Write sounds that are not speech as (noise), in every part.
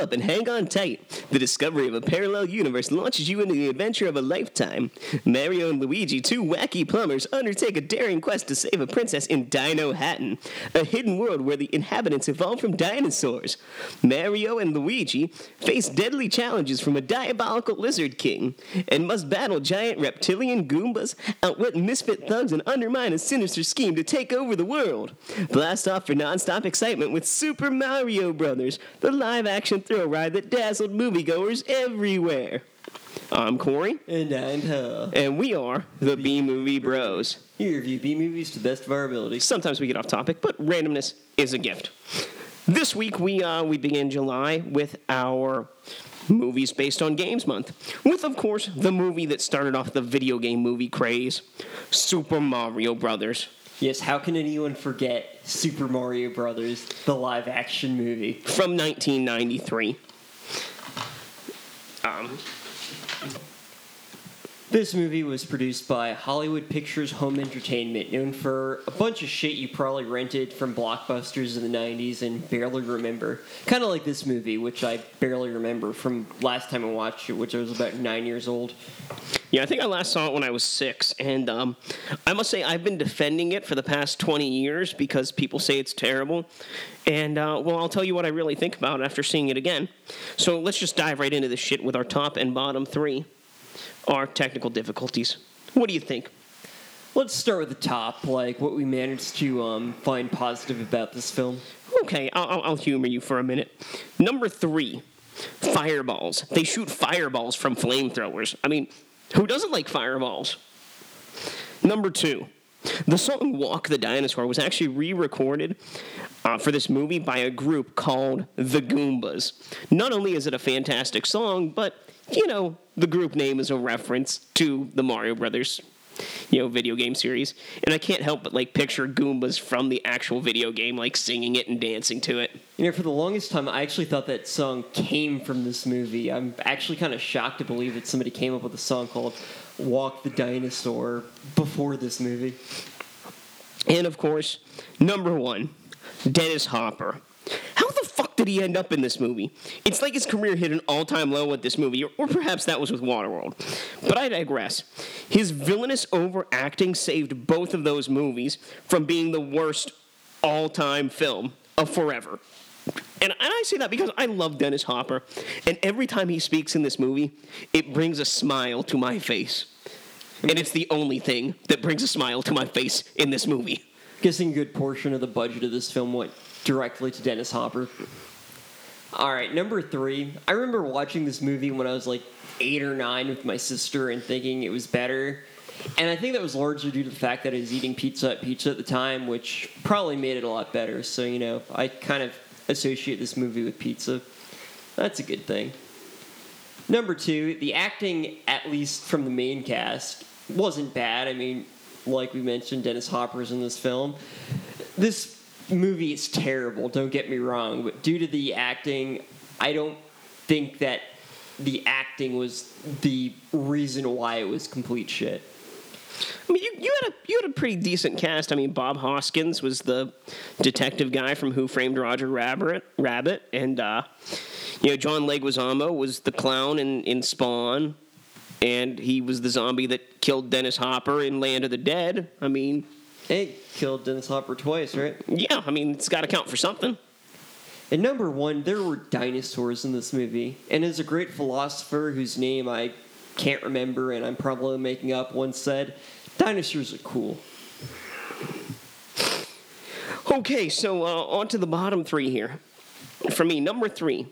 up and hang on tight. The discovery of a parallel universe launches you into the adventure of a lifetime. Mario and Luigi, two wacky plumbers, undertake a daring quest to save a princess in Dinohattan, a hidden world where the inhabitants evolved from dinosaurs. Mario and Luigi face deadly challenges from a diabolical lizard king and must battle giant reptilian Goombas, outwit misfit thugs, and undermine a sinister scheme to take over the world. Blast off for non-stop excitement with Super Mario Brothers, the live-action thrill ride that dazzled moviegoers everywhere. I'm Corey, And I'm Paul. and we are the B Movie Bros. Here review B movies to the best of our abilities. Sometimes we get off topic, but randomness is a gift. This week we uh, we begin July with our movies based on games month, with of course the movie that started off the video game movie craze, Super Mario Brothers. Yes, how can anyone forget Super Mario Brothers, the live action movie? from 1993. Um, This movie was produced by Hollywood Pictures Home Entertainment, known for a bunch of shit you probably rented from blockbusters in the 90s and barely remember. Kind of like this movie, which I barely remember from last time I watched it, which I was about nine years old. yeah, I think I last saw it when I was six, and um, I must say I've been defending it for the past 20 years because people say it's terrible. And uh, well, I'll tell you what I really think about after seeing it again. So let's just dive right into this shit with our top and bottom three. Our technical difficulties. What do you think? Let's start with the top, like what we managed to um, find positive about this film. Okay, I'll, I'll- humor you for a minute. Number three, fireballs. They shoot fireballs from flamethrowers. I mean, who doesn't like fireballs? Number two, the song Walk the Dinosaur was actually re recorded uh, for this movie by a group called The Goombas. Not only is it a fantastic song, but, you know, the group name is a reference to the Mario Brothers you know, video game series. And I can't help but like picture Goombas from the actual video game, like singing it and dancing to it. You know, for the longest time, I actually thought that song came from this movie. I'm actually kind of shocked to believe that somebody came up with a song called Walk the Dinosaur before this movie. And of course, number one, Dennis Hopper. Did he end up in this movie? It's like his career hit an all time low with this movie, or, or perhaps that was with Waterworld. But I digress. His villainous overacting saved both of those movies from being the worst all time film of forever. And, and I say that because I love Dennis Hopper, and every time he speaks in this movie, it brings a smile to my face. And it's the only thing that brings a smile to my face in this movie. Guessing a good portion of the budget of this film went directly to Dennis Hopper. All right, number three. I remember watching this movie when I was like eight or nine with my sister and thinking it was better. And I think that was largely due to the fact that I was eating pizza at pizza at the time, which probably made it a lot better. So, you know, I kind of associate this movie with pizza. That's a good thing. Number two, the acting, at least from the main cast, wasn't bad. I mean, like we mentioned, Dennis Hopper's in this film. This movie is terrible, don't get me wrong, but due to the acting, I don't think that the acting was the reason why it was complete shit. I mean, you, you had a you had a pretty decent cast. I mean, Bob Hoskins was the detective guy from Who Framed Roger Rabbit, Rabbit, and uh, you know John Leguizamo was the clown in, in Spawn, and he was the zombie that killed Dennis Hopper in Land of the Dead. I mean, Hey, killed Dennis Hopper twice, right? yeah, I mean it's got to count for something. And number one, there were dinosaurs in this movie. And as a great philosopher whose name I can't remember and I'm probably making up once said, dinosaurs are cool. Okay, so uh, on to the bottom three here. For me, number three.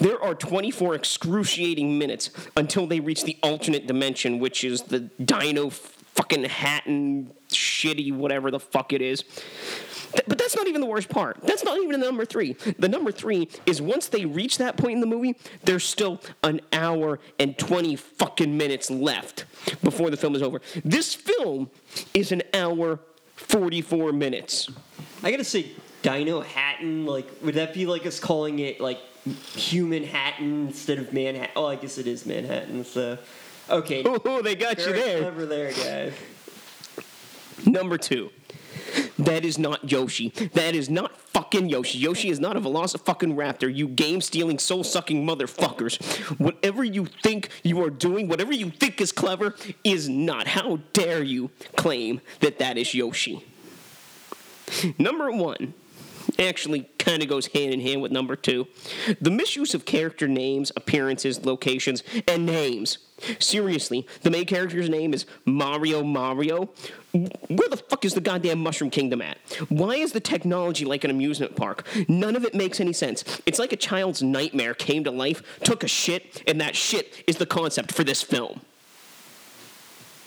There are 24 excruciating minutes until they reach the alternate dimension, which is the dino fucking Hatton shitty whatever the fuck it is. Th- But that's not even the worst part. That's not even the number three. The number three is once they reach that point in the movie, there's still an hour and 20 fucking minutes left before the film is over. This film is an hour 44 minutes. I gotta say, Dinohattan, like, would that be like us calling it like Human Hatton instead of Manhattan? Oh, I guess it is Manhattan, so. Okay. (laughs) Oh, they got you Very there. clever there, guys. Number two, That is not Yoshi. That is not fucking Yoshi. Yoshi is not a fucking raptor, you game stealing, soul sucking motherfuckers. Whatever you think you are doing, whatever you think is clever, is not. How dare you claim that that is Yoshi? Number one actually kind of goes hand in hand with number two. The misuse of character names, appearances, locations, and names. Seriously, the main character's name is Mario Mario. Where the fuck is the goddamn Mushroom Kingdom at? Why is the technology like an amusement park? None of it makes any sense. It's like a child's nightmare came to life, took a shit, and that shit is the concept for this film.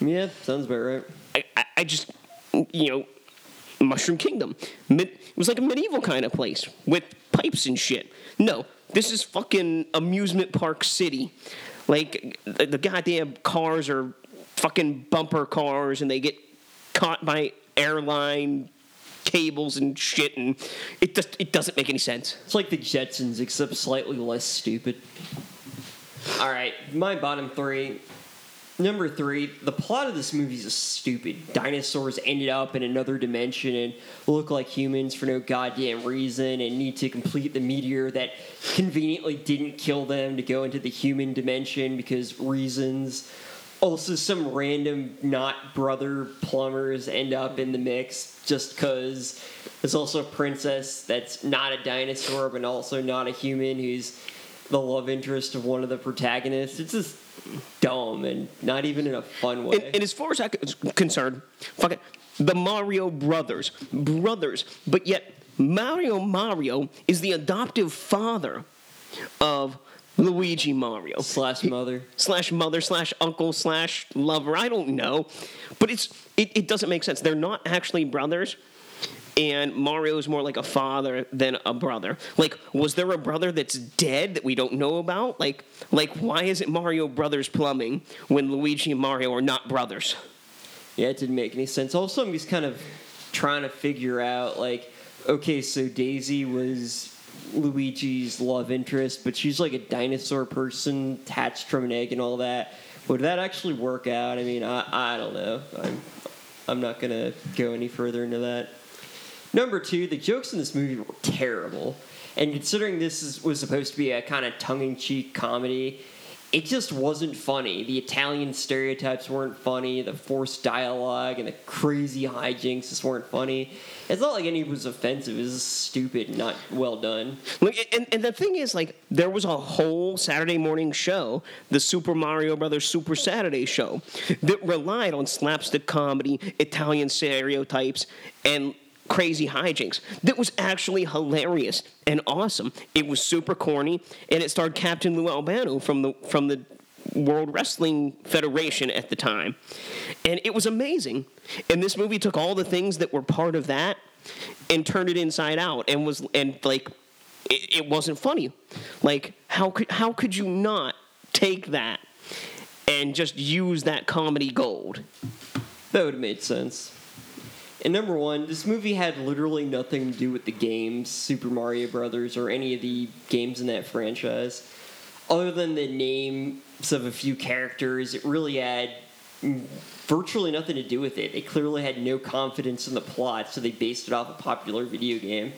Yeah, sounds about right. I, I, I just, you know, Mushroom Kingdom. It was like a medieval kind of place with pipes and shit. No, this is fucking amusement park city. Like the, the goddamn cars are fucking bumper cars, and they get caught by airline cables and shit, and it just it doesn't make any sense. It's like the Jetsons, except slightly less stupid. All right, my bottom three Number three, the plot of this movie is stupid. Dinosaurs ended up in another dimension and look like humans for no goddamn reason and need to complete the meteor that conveniently didn't kill them to go into the human dimension because reasons. Also, some random not brother plumbers end up in the mix just because there's also a princess that's not a dinosaur but also not a human who's the love interest of one of the protagonists. It's just dumb and not even in a fun way. And, and as far as I'm concerned, fuck it, the Mario brothers, brothers, but yet Mario Mario is the adoptive father of Luigi Mario slash mother slash mother slash uncle slash lover. I don't know, but it's it, it doesn't make sense. They're not actually brothers and Mario is more like a father than a brother. Like, was there a brother that's dead that we don't know about? Like, like why is it Mario Brothers Plumbing when Luigi and Mario are not brothers? Yeah, it didn't make any sense. Also, I'm just kind of trying to figure out, like, okay, so Daisy was Luigi's love interest, but she's like a dinosaur person hatched from an egg and all that. Would that actually work out? I mean, I, I don't know. I'm, I'm not to go any further into that. Number two, the jokes in this movie were terrible. And considering this is, was supposed to be a kind of tongue in cheek comedy, it just wasn't funny. The Italian stereotypes weren't funny. The forced dialogue and the crazy hijinks just weren't funny. It's not like any of it was offensive. It was stupid, not well done. and, and the thing is, like, there was a whole Saturday morning show, the Super Mario Brothers Super Saturday show, that relied on slapstick comedy, Italian stereotypes, and crazy hijinks that was actually hilarious and awesome. It was super corny, and it starred Captain Lou Albano from the from the World Wrestling Federation at the time, and it was amazing. And this movie took all the things that were part of that and turned it inside out, and was and like it, it wasn't funny. Like how could how could you not take that and just use that comedy gold? That would have made sense. And number one, this movie had literally nothing to do with the games, Super Mario Brothers, or any of the games in that franchise. Other than the names of a few characters, it really had virtually nothing to do with it. They clearly had no confidence in the plot, so they based it off a popular video game,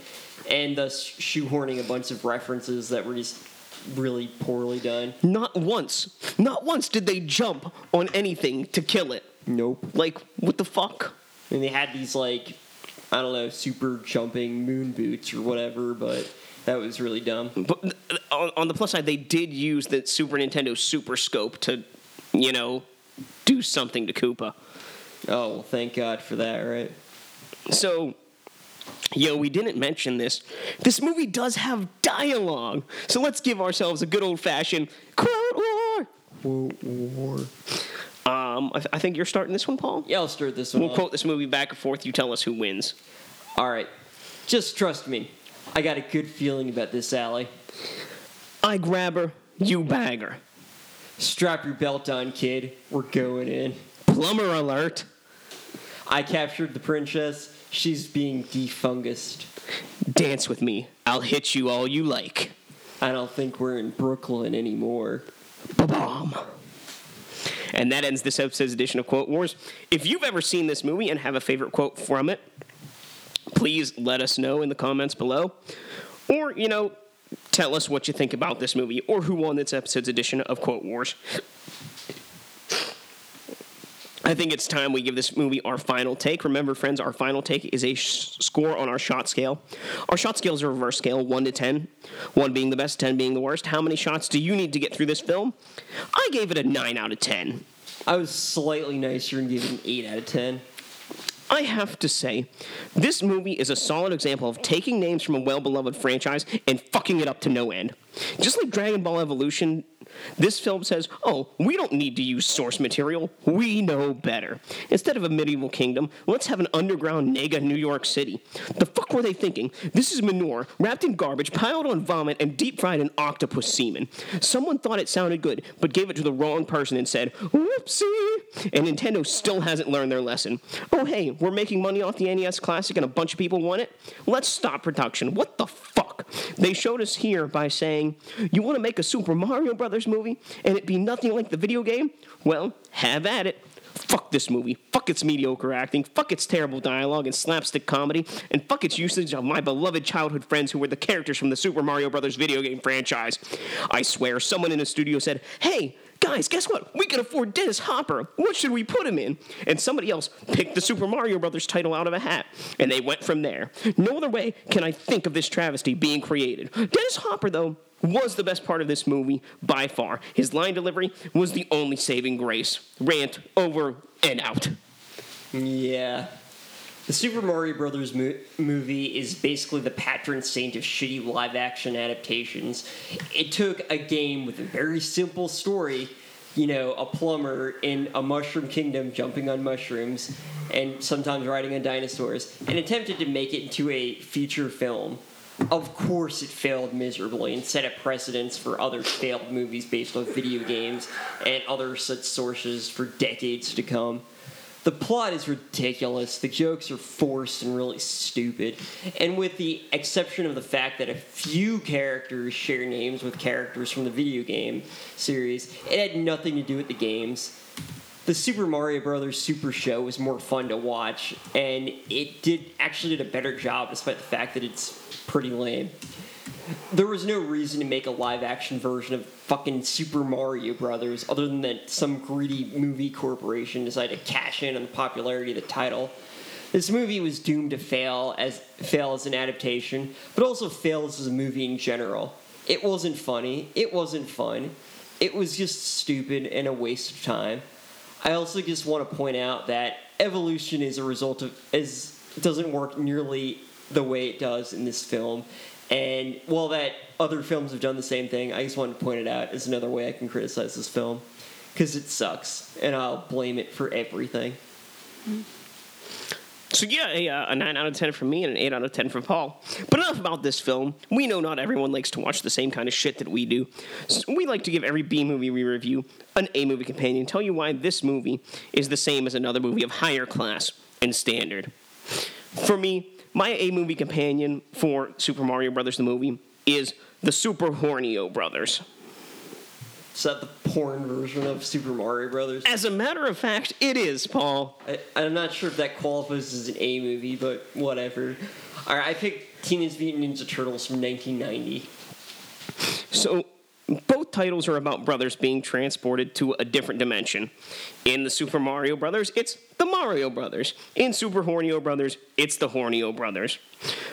and thus shoehorning a bunch of references that were just really poorly done. Not once, not once did they jump on anything to kill it. Nope. Like, what the fuck? And they had these like I don't know super jumping moon boots or whatever, but that was really dumb. But uh, on the plus side, they did use the Super Nintendo Super Scope to, you know, do something to Koopa. Oh well, thank God for that, right? So, yo, we didn't mention this. This movie does have dialogue, so let's give ourselves a good old fashioned quote war. Quote war. Um, I, th- I, think you're starting this one, Paul. Yeah, I'll start this one. We'll off. quote this movie back and forth. You tell us who wins. All right. Just trust me. I got a good feeling about this alley. I grab her, you bag her. Strap your belt on, kid. We're going in. Plumber alert. I captured the princess. She's being defungused. Dance with me. I'll hit you all you like. I don't think we're in Brooklyn anymore. Ba-bomb. And that ends this episode's edition of Quote Wars. If you've ever seen this movie and have a favorite quote from it, please let us know in the comments below. Or, you know, tell us what you think about this movie or who won this episode's edition of Quote Wars. I think it's time we give this movie our final take. Remember, friends, our final take is a sh- score on our shot scale. Our shot scale is a reverse scale, 1 to 10, 1 being the best, 10 being the worst. How many shots do you need to get through this film? I gave it a 9 out of 10. I was slightly nicer and gave it an 8 out of 10. I have to say, this movie is a solid example of taking names from a well beloved franchise and fucking it up to no end. Just like Dragon Ball Evolution this film says, oh, we don't need to use source material. We know better. Instead of a medieval kingdom, let's have an underground nega New York City. The fuck were they thinking? This is manure, wrapped in garbage, piled on vomit, and deep fried in octopus semen. Someone thought it sounded good, but gave it to the wrong person and said, whoopsie. And Nintendo still hasn't learned their lesson. Oh, hey, we're making money off the NES Classic and a bunch of people want it? Let's stop production. What the fuck? They showed us here by saying, you want to make a Super Mario Brothers movie and it be nothing like the video game, well, have at it. Fuck this movie. Fuck its mediocre acting. Fuck its terrible dialogue and slapstick comedy. And fuck its usage of my beloved childhood friends who were the characters from the Super Mario Brothers video game franchise. I swear, someone in a studio said, Hey, guys, guess what? We can afford Dennis Hopper. What should we put him in? And somebody else picked the Super Mario Brothers title out of a hat, and they went from there. No other way can I think of this travesty being created. Dennis Hopper, though, was the best part of this movie by far. His line delivery was the only saving grace. Rant over and out. Yeah. The Super Mario Brothers mo- movie is basically the patron saint of shitty live action adaptations. It took a game with a very simple story, you know, a plumber in a mushroom kingdom jumping on mushrooms and sometimes riding on dinosaurs, and attempted to make it into a feature film. Of course, it failed miserably and set a precedence for other failed movies based on video games and other such sources for decades to come. The plot is ridiculous. The jokes are forced and really stupid. And with the exception of the fact that a few characters share names with characters from the video game series, it had nothing to do with the games. The Super Mario Brothers Super Show was more fun to watch, and it did actually did a better job despite the fact that it's pretty lame. There was no reason to make a live action version of fucking Super Mario Brothers other than that some greedy movie corporation decided to cash in on the popularity of the title. This movie was doomed to fail as fail as an adaptation, but also fails as a movie in general. It wasn't funny, it wasn't fun. It was just stupid and a waste of time. I also just want to point out that evolution is a result of is doesn't work nearly the way it does in this film. And while that other films have done the same thing, I just wanted to point it out as another way I can criticize this film because it sucks, and I'll blame it for everything. So yeah, a, uh, a 9 out of 10 from me and an 8 out of 10 from Paul. But enough about this film. We know not everyone likes to watch the same kind of shit that we do. So we like to give every B movie we review an A movie companion, tell you why this movie is the same as another movie of higher class and standard. For me, my A movie companion for Super Mario Brothers the movie is the Super Hornio Brothers. Is that the porn version of Super Mario Brothers? As a matter of fact, it is, Paul. I, I'm not sure if that qualifies as an A movie, but whatever. All right, I picked Teenage Mutant Ninja Turtles from 1990. So both titles are about brothers being transported to a different dimension. In the Super Mario Brothers, it's the Mario Brothers. In Super Hornio Brothers, it's the Hornio Brothers.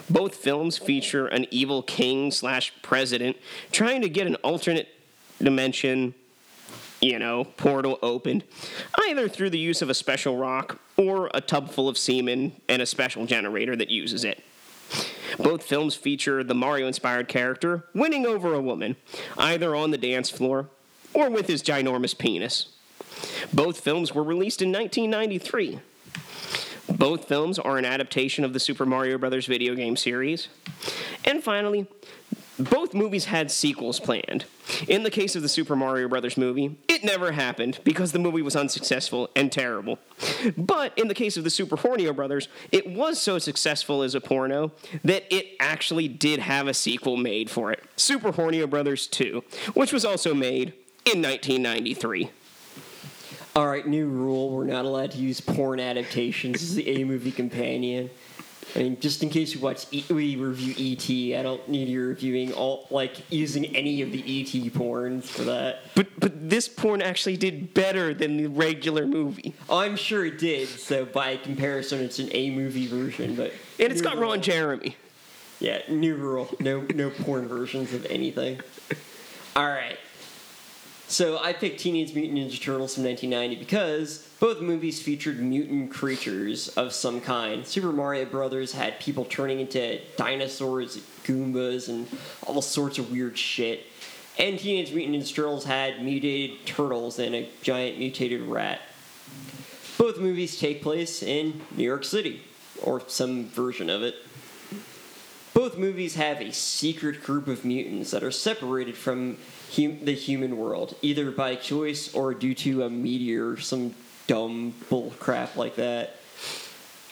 Both films feature an evil king slash president trying to get an alternate dimension, you know, portal opened, either through the use of a special rock or a tub full of semen and a special generator that uses it. Both films feature the Mario inspired character winning over a woman, either on the dance floor or with his ginormous penis. Both films were released in 1993. Both films are an adaptation of the Super Mario Bros. video game series. And finally, both movies had sequels planned. In the case of the Super Mario Brothers movie, it never happened because the movie was unsuccessful and terrible. But in the case of the Super Hornio Brothers, it was so successful as a porno that it actually did have a sequel made for it Super Hornio Brothers 2, which was also made in 1993. All right, new rule: we're not allowed to use porn adaptations as the A movie companion. I mean, just in case we watch, e- we review ET. I don't need you reviewing all like using any of the ET porn for that. But but this porn actually did better than the regular movie, Oh, I'm sure it did. So by comparison, it's an A movie version, but and it's got Ron. Jeremy. Yeah, new rule. No no porn versions of anything. (laughs) All right. So I picked Teenage Mutant Ninja Turtles from 1990 because both movies featured mutant creatures of some kind. Super Mario Brothers had people turning into dinosaurs, Goombas, and all sorts of weird shit. And Teenage Mutant Ninja Turtles had mutated turtles and a giant mutated rat. Both movies take place in New York City, or some version of it. Both movies have a secret group of mutants that are separated from hum- the human world, either by choice or due to a meteor or some dumb bull crap like that.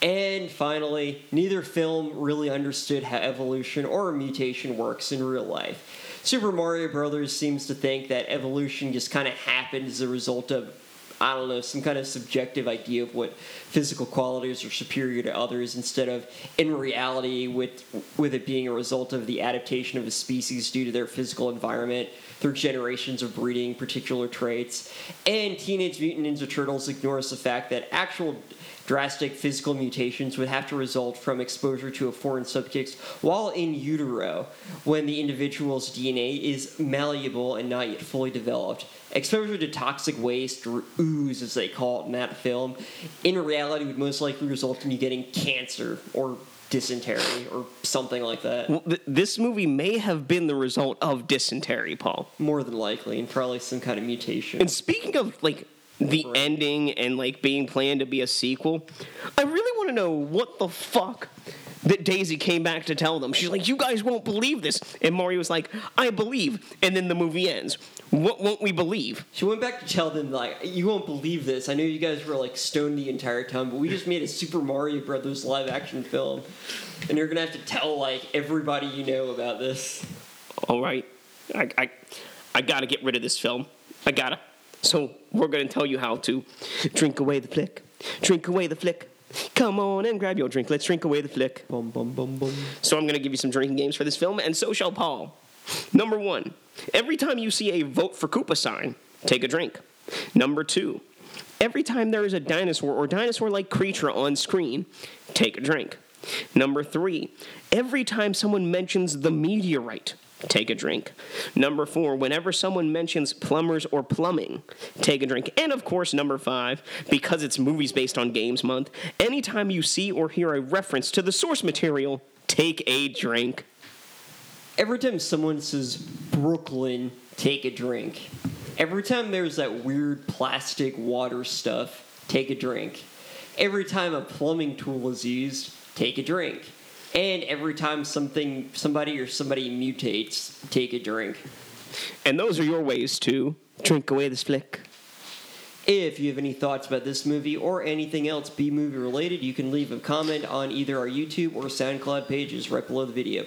And finally, neither film really understood how evolution or mutation works in real life. Super Mario Brothers seems to think that evolution just kind of happened as a result of I don't know, some kind of subjective idea of what physical qualities are superior to others instead of in reality with with it being a result of the adaptation of a species due to their physical environment through generations of breeding particular traits. And Teenage Mutant Ninja Turtles ignores the fact that actual drastic physical mutations would have to result from exposure to a foreign subject while in utero when the individual's DNA is malleable and not yet fully developed. Exposure to toxic waste, or ooze as they call it in that film, in reality would most likely result in you getting cancer or dysentery or something like that. Well, th- this movie may have been the result of dysentery, Paul. More than likely, and probably some kind of mutation. And speaking of like the ending and like being planned to be a sequel, I really want to know what the fuck that Daisy came back to tell them. She's like, "You guys won't believe this," and Mario was like, "I believe," and then the movie ends. What won't we believe? She went back to tell them like, "You won't believe this. I know you guys were like stoned the entire time, but we just made a Super Mario Brothers live action film, and you're gonna have to tell like everybody you know about this." All right, I, I, I gotta get rid of this film. I gotta. So we're gonna tell you how to drink away the flick. Drink away the flick. Come on and grab your drink. Let's drink away the flick. Bum bum bum bum. So I'm going to give you some drinking games for this film, and so shall Paul. Number one, every time you see a vote for Koopa sign, take a drink. Number two, every time there is a dinosaur or dinosaur like creature on screen, take a drink. Number three, every time someone mentions the meteorite, take a drink. Number four, whenever someone mentions plumbers or plumbing, take a drink. And of course, number five, because it's movies based on games month, anytime you see or hear a reference to the source material, take a drink. Every time someone says Brooklyn, take a drink. Every time there's that weird plastic water stuff, take a drink. Every time a plumbing tool is used, take a drink. And every time something somebody or somebody mutates, take a drink. And those are your ways to drink away this flick. If you have any thoughts about this movie or anything else B movie related, you can leave a comment on either our YouTube or SoundCloud pages right below the video.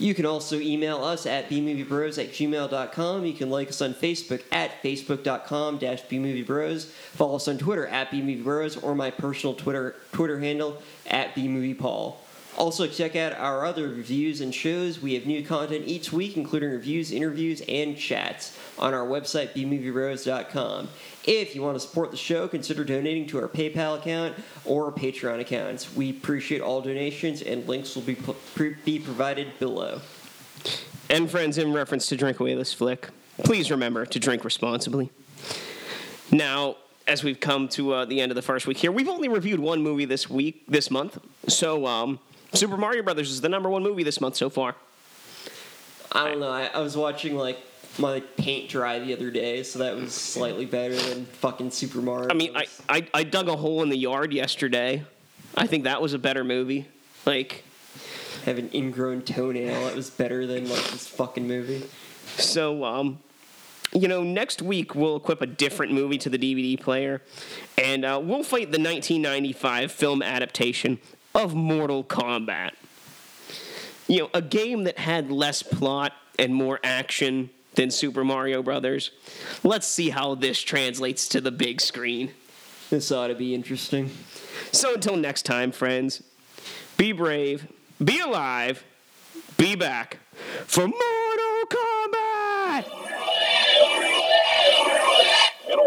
You can also email us at bmoviebros at gmail.com. You can like us on Facebook at facebook.com dash bmoviebros. Follow us on Twitter at bmoviebros or my personal Twitter Twitter handle at bmoviepaul. Also, check out our other reviews and shows. We have new content each week, including reviews, interviews, and chats on our website, bmoviebros.com. If you want to support the show, consider donating to our PayPal account or Patreon accounts. We appreciate all donations, and links will be, be provided below. And friends, in reference to drink away this flick, please remember to drink responsibly. Now, as we've come to uh, the end of the first week here, we've only reviewed one movie this week, this month. So, um, Super Mario Brothers is the number one movie this month so far. I don't know. I, I was watching like my paint dry the other day, so that was slightly better than fucking Super Mario. I mean, I, I, I dug a hole in the yard yesterday. I think that was a better movie. Like, have an ingrown toenail. It was better than like this fucking movie. So, um, you know, next week we'll equip a different movie to the DVD player, and uh, we'll fight the 1995 film adaptation of Mortal Kombat. You know, a game that had less plot and more action than Super Mario Brothers. Let's see how this translates to the big screen. This ought to be interesting. So until next time, friends, be brave, be alive, be back for Mortal Kombat! Get